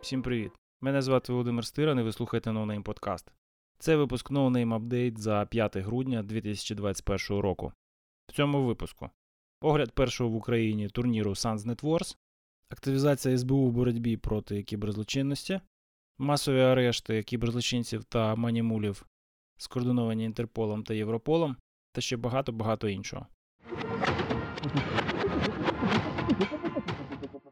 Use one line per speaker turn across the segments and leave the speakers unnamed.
Всім привіт! Мене звати Володимир Стиран і ви слухаєте NoName подкаст. Це випуск NoName Update за 5 грудня 2021 року. В цьому випуску огляд першого в Україні турніру SunsNet Wars, активізація СБУ в боротьбі проти кіберзлочинності, масові арешти кіберзлочинців та манімулів, скоординовані Інтерполом та Європолом, та ще багато-багато іншого.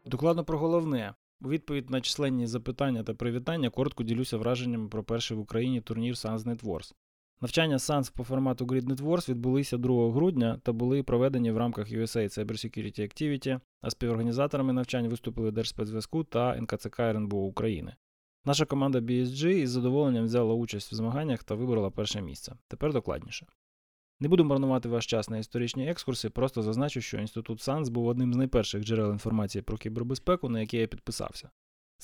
Докладно про головне. У відповідь на численні запитання та привітання коротко ділюся враженнями про перший в Україні турнір SunsNet Wars. Навчання SANS по формату GridNet Wars відбулися 2 грудня та були проведені в рамках USA Cybersecurity Activity, а співорганізаторами навчань виступили Держспецзв'язку та НКЦК РНБО України. Наша команда BSG із задоволенням взяла участь в змаганнях та вибрала перше місце. Тепер докладніше. Не буду марнувати ваш час на історичні екскурси, просто зазначу, що інститут САНС був одним з найперших джерел інформації про кібербезпеку, на яке я підписався.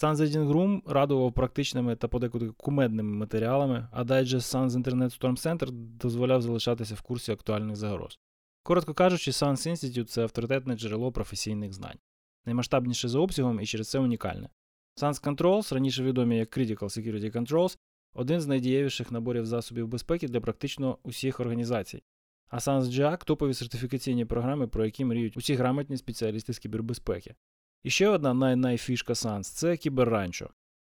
Reading Room радував практичними та подекуди кумедними матеріалами, а дайджест Sans Internet Storm Center дозволяв залишатися в курсі актуальних загроз. Коротко кажучи, Sans Institute – це авторитетне джерело професійних знань, наймасштабніше за обсягом і через це унікальне. Sans Controls, раніше відомі як Critical Security Controls, один з найдієвіших наборів засобів безпеки для практично усіх організацій. А SansJack – топові сертифікаційні програми, про які мріють усі грамотні спеціалісти з кібербезпеки. І ще одна най-найфішка SANS – це кіберранчо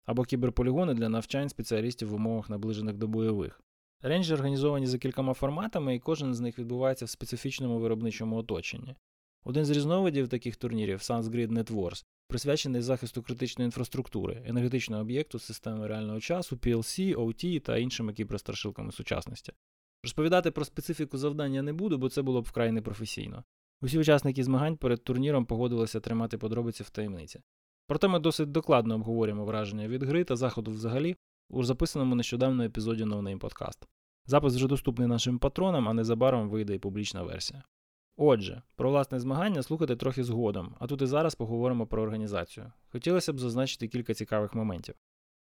або кіберполігони для навчань спеціалістів в умовах наближених до бойових. Ренджі організовані за кількома форматами, і кожен з них відбувається в специфічному виробничому оточенні. Один з різновидів таких турнірів SANS Grid Net Wars, присвячений захисту критичної інфраструктури, енергетичного об'єкту, системи реального часу, PLC, OT та іншими кіберстрашилками сучасності. Розповідати про специфіку завдання не буду, бо це було б вкрай непрофесійно. Усі учасники змагань перед турніром погодилися тримати подробиці в таємниці. Проте ми досить докладно обговорюємо враження від гри та заходу взагалі у записаному нещодавно епізоді No Name Podcast. Запис вже доступний нашим патронам, а незабаром вийде і публічна версія. Отже, про власне змагання слухати трохи згодом, а тут і зараз поговоримо про організацію. Хотілося б зазначити кілька цікавих моментів.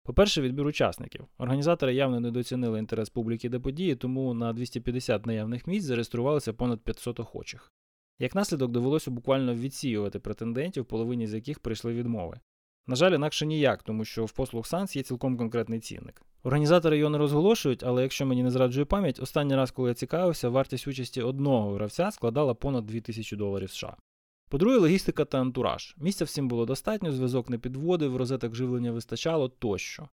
По-перше, відбір учасників. Організатори явно недооцінили інтерес публіки до події, тому на 250 наявних місць зареєструвалися понад 500 охочих. Як наслідок довелося буквально відсіювати претендентів, половині з яких прийшли відмови. На жаль, інакше ніяк, тому що в послуг Санс є цілком конкретний цінник. Організатори його не розголошують, але якщо мені не зраджує пам'ять, останній раз, коли я цікавився, вартість участі одного гравця складала понад 2000 доларів США. По-друге, логістика та антураж. Місця всім було достатньо, зв'язок не підводив, розеток живлення вистачало тощо.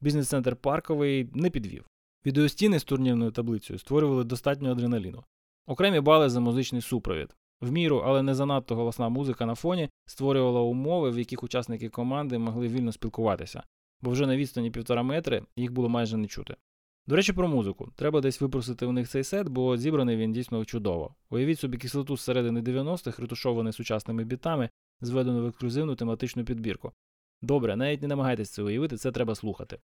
Бізнес-центр парковий не підвів. Відеостіни з турнірною таблицею створювали достатньо адреналіну. Окремі бали за музичний супровід. В міру, але не занадто голосна музика на фоні створювала умови, в яких учасники команди могли вільно спілкуватися, бо вже на відстані півтора метри їх було майже не чути. До речі, про музику. Треба десь випросити у них цей сет, бо зібраний він дійсно чудово. Уявіть собі кислоту з середини 90-х, ретушований сучасними бітами, зведену в ексклюзивну тематичну підбірку. Добре, навіть не намагайтесь це уявити, це треба слухати.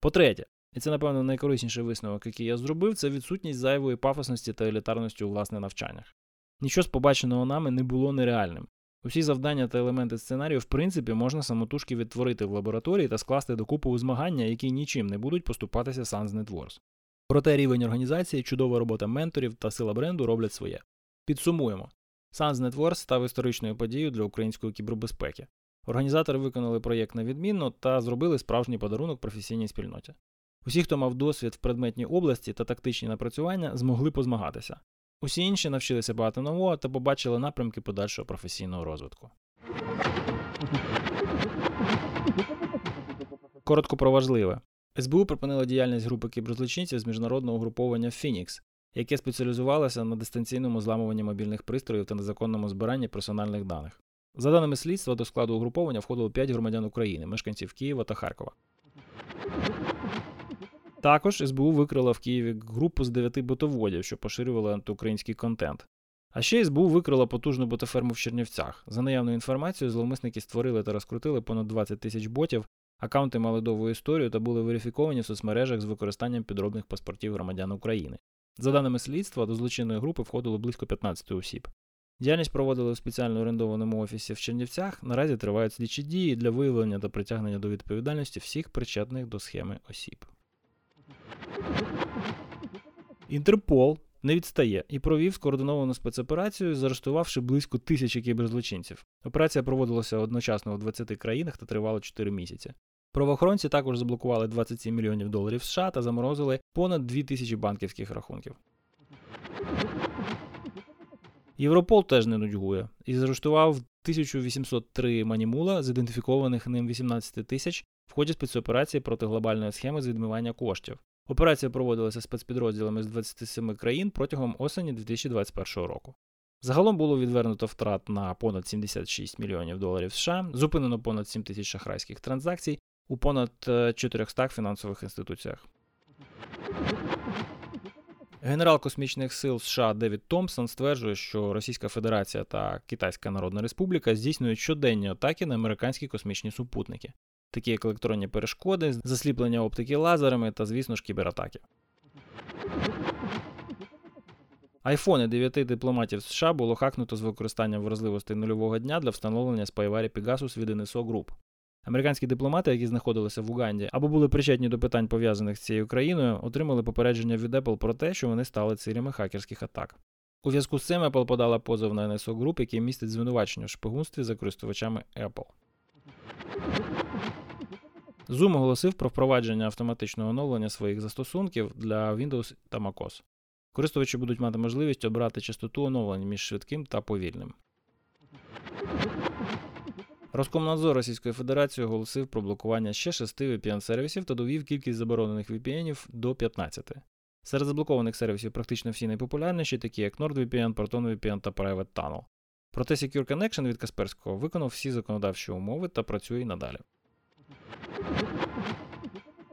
По-третє, і це, напевно, найкорисніший висновок, який я зробив, це відсутність зайвої пафосності та елітарності у власне навчаннях. Нічого з побаченого нами не було нереальним. Усі завдання та елементи сценарію, в принципі, можна самотужки відтворити в лабораторії та скласти докупи у змагання, які нічим не будуть поступатися SansNet Wars. Проте рівень організації, чудова робота менторів та сила бренду роблять своє. Підсумуємо. SansNet Wars став історичною подією для української кібербезпеки. Організатори виконали проєкт на відмінно та зробили справжній подарунок професійній спільноті. Усі, хто мав досвід в предметній області та тактичні напрацювання, змогли позмагатися. Усі інші навчилися багато нового та побачили напрямки подальшого професійного розвитку. Коротко про важливе. СБУ припинила діяльність групи кіберзлочинців з міжнародного угруповання Phoenix, яке спеціалізувалося на дистанційному зламуванні мобільних пристроїв та незаконному збиранні персональних даних. За даними слідства, до складу угруповання входило 5 громадян України, мешканців Києва та Харкова. Також СБУ викрила в Києві групу з дев'яти ботоводів, що поширювали антиукраїнський контент. А ще СБУ викрила потужну ботоферму в Чернівцях. За наявною інформацією, зловмисники створили та розкрутили понад 20 тисяч ботів, аккаунти мали довгу історію та були верифіковані в соцмережах з використанням підробних паспортів громадян України. За даними слідства, до злочинної групи входило близько 15 осіб. Діяльність проводили у спеціально орендованому офісі в Чернівцях. Наразі тривають слідчі дії для виявлення та притягнення до відповідальності всіх причетних до схеми осіб. Інтерпол не відстає і провів скоординовану спецоперацію, заарештувавши близько тисячі кіберзлочинців. Операція проводилася одночасно у 20 країнах та тривала 4 місяці. Правоохоронці також заблокували 27 мільйонів доларів США та заморозили понад 2 тисячі банківських рахунків. Європол теж не нудьгує і заарештував 1803 манімула з ідентифікованих ним 18 тисяч в ході спецоперації проти глобальної схеми з відмивання коштів. Операція проводилася спецпідрозділами з 27 країн протягом осені 2021 року. Загалом було відвернуто втрат на понад 76 мільйонів доларів США, зупинено понад 7 тисяч шахрайських транзакцій у понад 400 е, фінансових інституціях. Генерал космічних сил США Девід Томпсон стверджує, що Російська Федерація та Китайська Народна Республіка здійснюють щоденні атаки на американські космічні супутники, такі як електронні перешкоди, засліплення оптики лазерами та, звісно ж, кібератаки. Айфони дев'яти дипломатів США було хакнуто з використанням вразливостей нульового дня для встановлення спайварі Pegasus від NSO Group. Американські дипломати, які знаходилися в Уганді або були причетні до питань пов'язаних з цією країною, отримали попередження від Apple про те, що вони стали цілями хакерських атак. У зв'язку з цим Apple подала позов на NSO Group, який містить звинувачення в шпигунстві за користувачами Apple. Zoom оголосив про впровадження автоматичного оновлення своїх застосунків для Windows та MacOS. Користувачі будуть мати можливість обрати частоту оновлень між швидким та повільним. Роскомнадзор Російської Федерації оголосив про блокування ще шести VPN-сервісів та довів кількість заборонених VPN до 15. Серед заблокованих сервісів практично всі найпопулярніші, такі як NordVPN, ProtonVPN та Private Tunnel. Проте Secure Connection від Касперського виконав всі законодавчі умови та працює й надалі.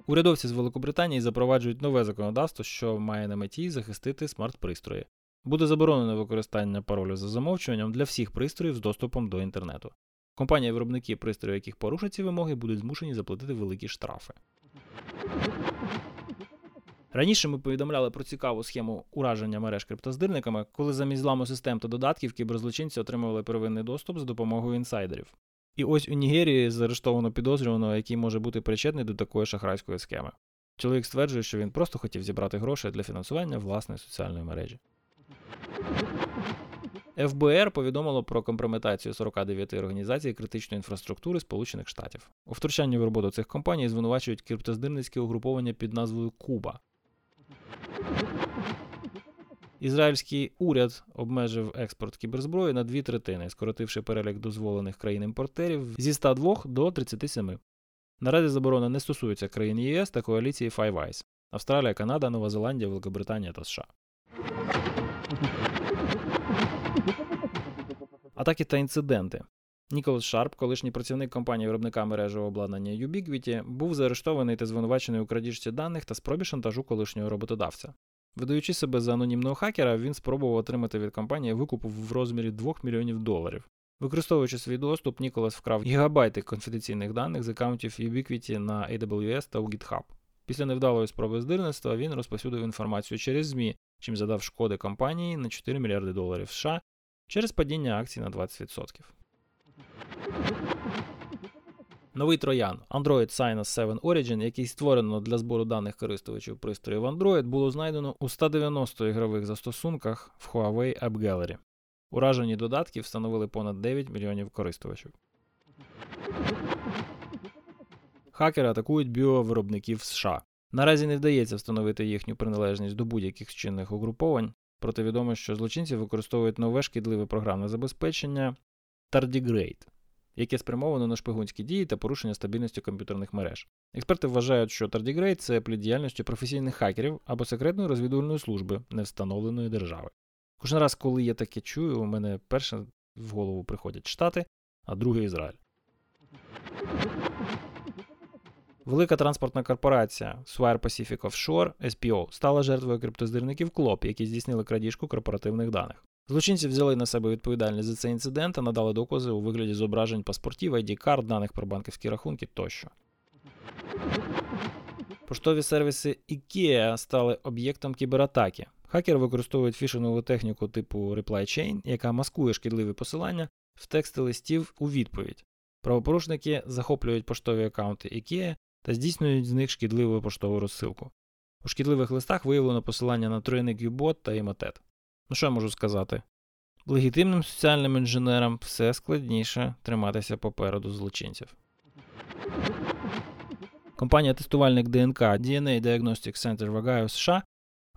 Урядовці з Великобританії запроваджують нове законодавство, що має на меті захистити смарт-пристрої. Буде заборонено використання паролю за замовчуванням для всіх пристроїв з доступом до інтернету. Компанії-виробники пристроїв, яких порушать ці вимоги, будуть змушені заплатити великі штрафи. Раніше ми повідомляли про цікаву схему ураження мереж криптоздирниками, коли замість зламу систем та додатків кіберзлочинці отримували первинний доступ за допомогою інсайдерів. І ось у Нігерії заарештовано підозрюваного, який може бути причетний до такої шахрайської схеми. Чоловік стверджує, що він просто хотів зібрати гроші для фінансування власної соціальної мережі. ФБР повідомило про компрометацію 49 організацій критичної інфраструктури Сполучених Штатів. У втручанні в роботу цих компаній звинувачують криптоздирницьке угруповання під назвою Куба. Ізраїльський уряд обмежив експорт кіберзброї на дві третини, скоротивши перелік дозволених країн-імпортерів зі 102 до 37. Наразі заборона не стосується країн ЄС та коаліції Five Eyes – Австралія, Канада, Нова Зеландія, Великобританія та США. Атаки та інциденти. Ніколас Шарп, колишній працівник компанії виробника мережевого обладнання Ubiquiti, був заарештований та звинувачений у крадіжці даних та спробі шантажу колишнього роботодавця. Видаючи себе за анонімного хакера, він спробував отримати від компанії викуп в розмірі 2 мільйонів доларів. Використовуючи свій доступ, Ніколас вкрав гігабайти конфіденційних даних з аккаунтів Ubiquiti на AWS та у GitHub. Після невдалої спроби здирництва він розповсюдив інформацію через ЗМІ, чим задав шкоди компанії на 4 мільярди доларів США через падіння акцій на 20%. Новий троян Android Sinus 7 Origin, який створено для збору даних користувачів пристроїв Android, було знайдено у 190 ігрових застосунках в Huawei App Gallery. Уражені додатки встановили понад 9 мільйонів користувачів. Хакери атакують біовиробників США. Наразі не вдається встановити їхню приналежність до будь-яких чинних угруповань, проте відомо, що злочинці використовують нове шкідливе програмне забезпечення Tardigrade яке спрямовано на шпигунські дії та порушення стабільності комп'ютерних мереж. Експерти вважають, що Tardigrade – це плід діяльності професійних хакерів або секретної розвідувальної служби невстановленої держави. Кожен раз, коли я таке чую, у мене перше в голову приходять Штати, а друге Ізраїль. Велика транспортна корпорація Swire Pacific Offshore SPO стала жертвою криптоздирників Клоп, які здійснили крадіжку корпоративних даних. Злочинці взяли на себе відповідальність за цей інцидент та надали докази у вигляді зображень паспортів, id карт даних про банківські рахунки тощо. Поштові сервіси IKEA стали об'єктом кібератаки. Хакери використовують фішингову техніку типу Reply Chain, яка маскує шкідливі посилання в тексти листів у відповідь. Правопорушники захоплюють поштові аккаунти IKEA та здійснюють з них шкідливу поштову розсилку. У шкідливих листах виявлено посилання на тройник Юбот та Імотет. Ну що я можу сказати? Легітимним соціальним інженерам все складніше триматися попереду злочинців. Компанія тестувальник ДНК DNA Diagnostic Center в Огайо США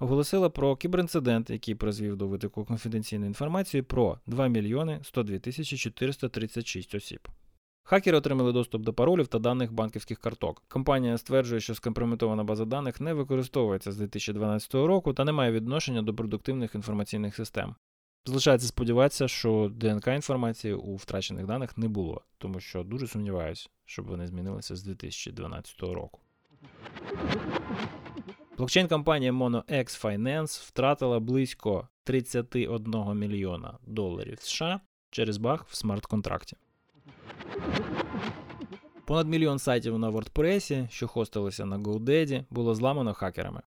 оголосила про кіберинцидент, який призвів до витоку конфіденційної інформації про 2 мільйони 102 тисячі 436 осіб. Хакери отримали доступ до паролів та даних банківських карток. Компанія стверджує, що скомпрометована база даних не використовується з 2012 року та не має відношення до продуктивних інформаційних систем. Залишається сподіватися, що ДНК інформації у втрачених даних не було, тому що дуже сумніваюся, щоб вони змінилися з 2012 року. Блокчейн компанія MonoX Finance втратила близько 31 мільйона доларів США через баг в смарт-контракті. Понад мільйон сайтів на WordPress, що хостилися на GoDaddy, було зламано хакерами.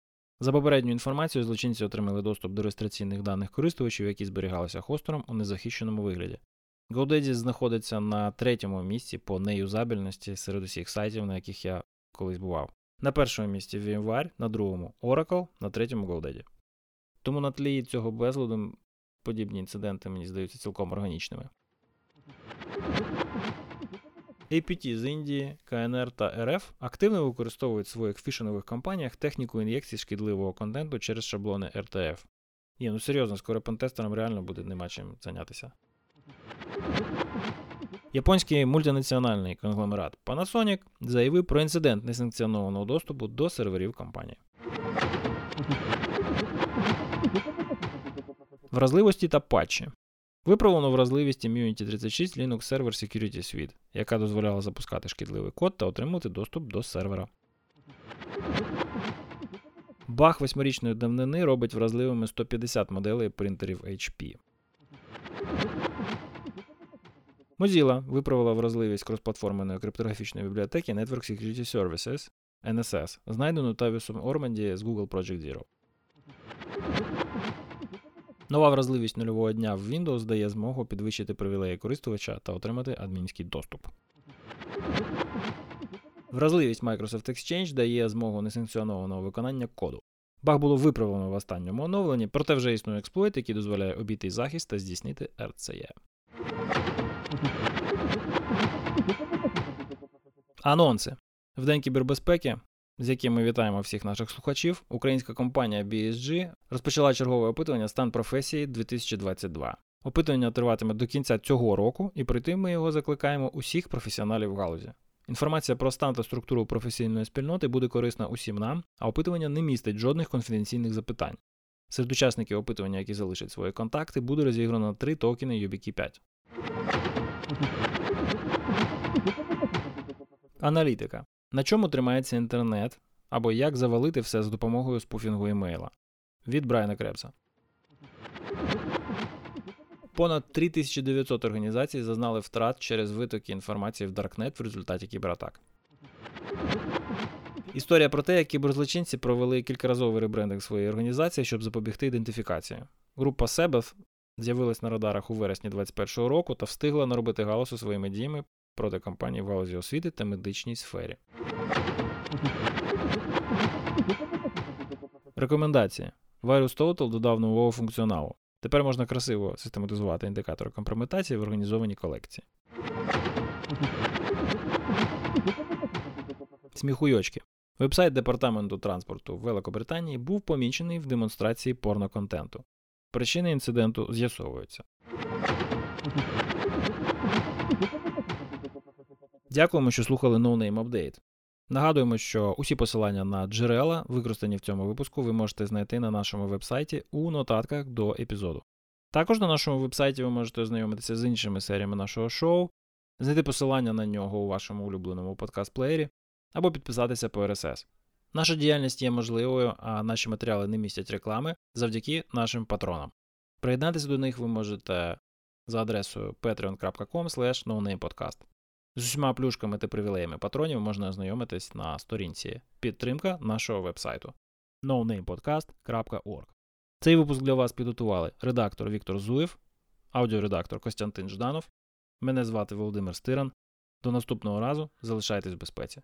За попередню інформацією, злочинці отримали доступ до реєстраційних даних користувачів, які зберігалися хостером у незахищеному вигляді. GoDaddy знаходиться на третьому місці по неюзабельності серед усіх сайтів, на яких я колись бував. На першому місці VMware, на другому Oracle, на третьому GoDaddy. Тому на тлі цього безладу подібні інциденти мені здаються цілком органічними. APT з Індії, КНР та РФ активно використовують в своїх фішингових кампаніях техніку ін'єкції шкідливого контенту через шаблони RTF. Ні, ну серйозно, скоро пентестерам реально буде нема чим зайнятися. Японський мультинаціональний конгломерат Panasonic заявив про інцидент несанкціонованого доступу до серверів компанії. Вразливості та патчі. Виправлено вразливість Immunity 36 Linux Server Security Suite, яка дозволяла запускати шкідливий код та отримати доступ до сервера. Баг восьмирічної давнини робить вразливими 150 моделей принтерів HP. Mozilla виправила вразливість кросплатформеної криптографічної бібліотеки Network Security Services NSS, знайдену Тавісом Орманді з Google Project Zero. Нова вразливість нульового дня в Windows дає змогу підвищити привілеї користувача та отримати адмінський доступ. Вразливість Microsoft Exchange дає змогу несанкціонованого виконання коду. Баг було виправлено в останньому оновленні, проте вже існує експлойт, який дозволяє обійти захист та здійснити RCE. Анонси. В День кібербезпеки з яким ми вітаємо всіх наших слухачів, українська компанія BSG розпочала чергове опитування стан професії 2022. Опитування триватиме до кінця цього року, і пройти ми його закликаємо усіх професіоналів в галузі. Інформація про стан та структуру професійної спільноти буде корисна усім нам, а опитування не містить жодних конфіденційних запитань. Серед учасників опитування, які залишать свої контакти, буде розіграно три токени YubiKey 5. Аналітика. На чому тримається інтернет, або як завалити все з допомогою спуфінгу емейла від Брайана Крепса. Понад 3900 організацій зазнали втрат через витоки інформації в Даркнет в результаті кібератак. Історія про те, як кіберзлочинці провели кількаразовий ребрендинг своєї організації, щоб запобігти ідентифікації. Група Себeth з'явилась на радарах у вересні 2021 року та встигла наробити галасу своїми діями проти компаній в галузі освіти та медичній сфері. Рекомендації. Virus Total додав нового функціоналу. Тепер можна красиво систематизувати індикатори компрометації в організованій колекції. Сміхуйочки. Вебсайт Департаменту транспорту Великобританії був помічений в демонстрації порноконтенту. Причини інциденту з'ясовуються. Дякуємо, що слухали No Name Update. Нагадуємо, що усі посилання на джерела, використані в цьому випуску, ви можете знайти на нашому вебсайті у нотатках до епізоду. Також на нашому вебсайті ви можете ознайомитися з іншими серіями нашого шоу, знайти посилання на нього у вашому улюбленому подкаст-плеєрі або підписатися по RSS. Наша діяльність є можливою, а наші матеріали не містять реклами завдяки нашим патронам. Приєднатися до них ви можете за адресою patreon.com. З усіма плюшками та привілеями патронів можна ознайомитись на сторінці підтримка нашого вебсайту nonamepodcast.org. Цей випуск для вас підготували редактор Віктор Зуєв, аудіоредактор Костянтин Жданов. Мене звати Володимир Стиран. До наступного разу залишайтесь в безпеці.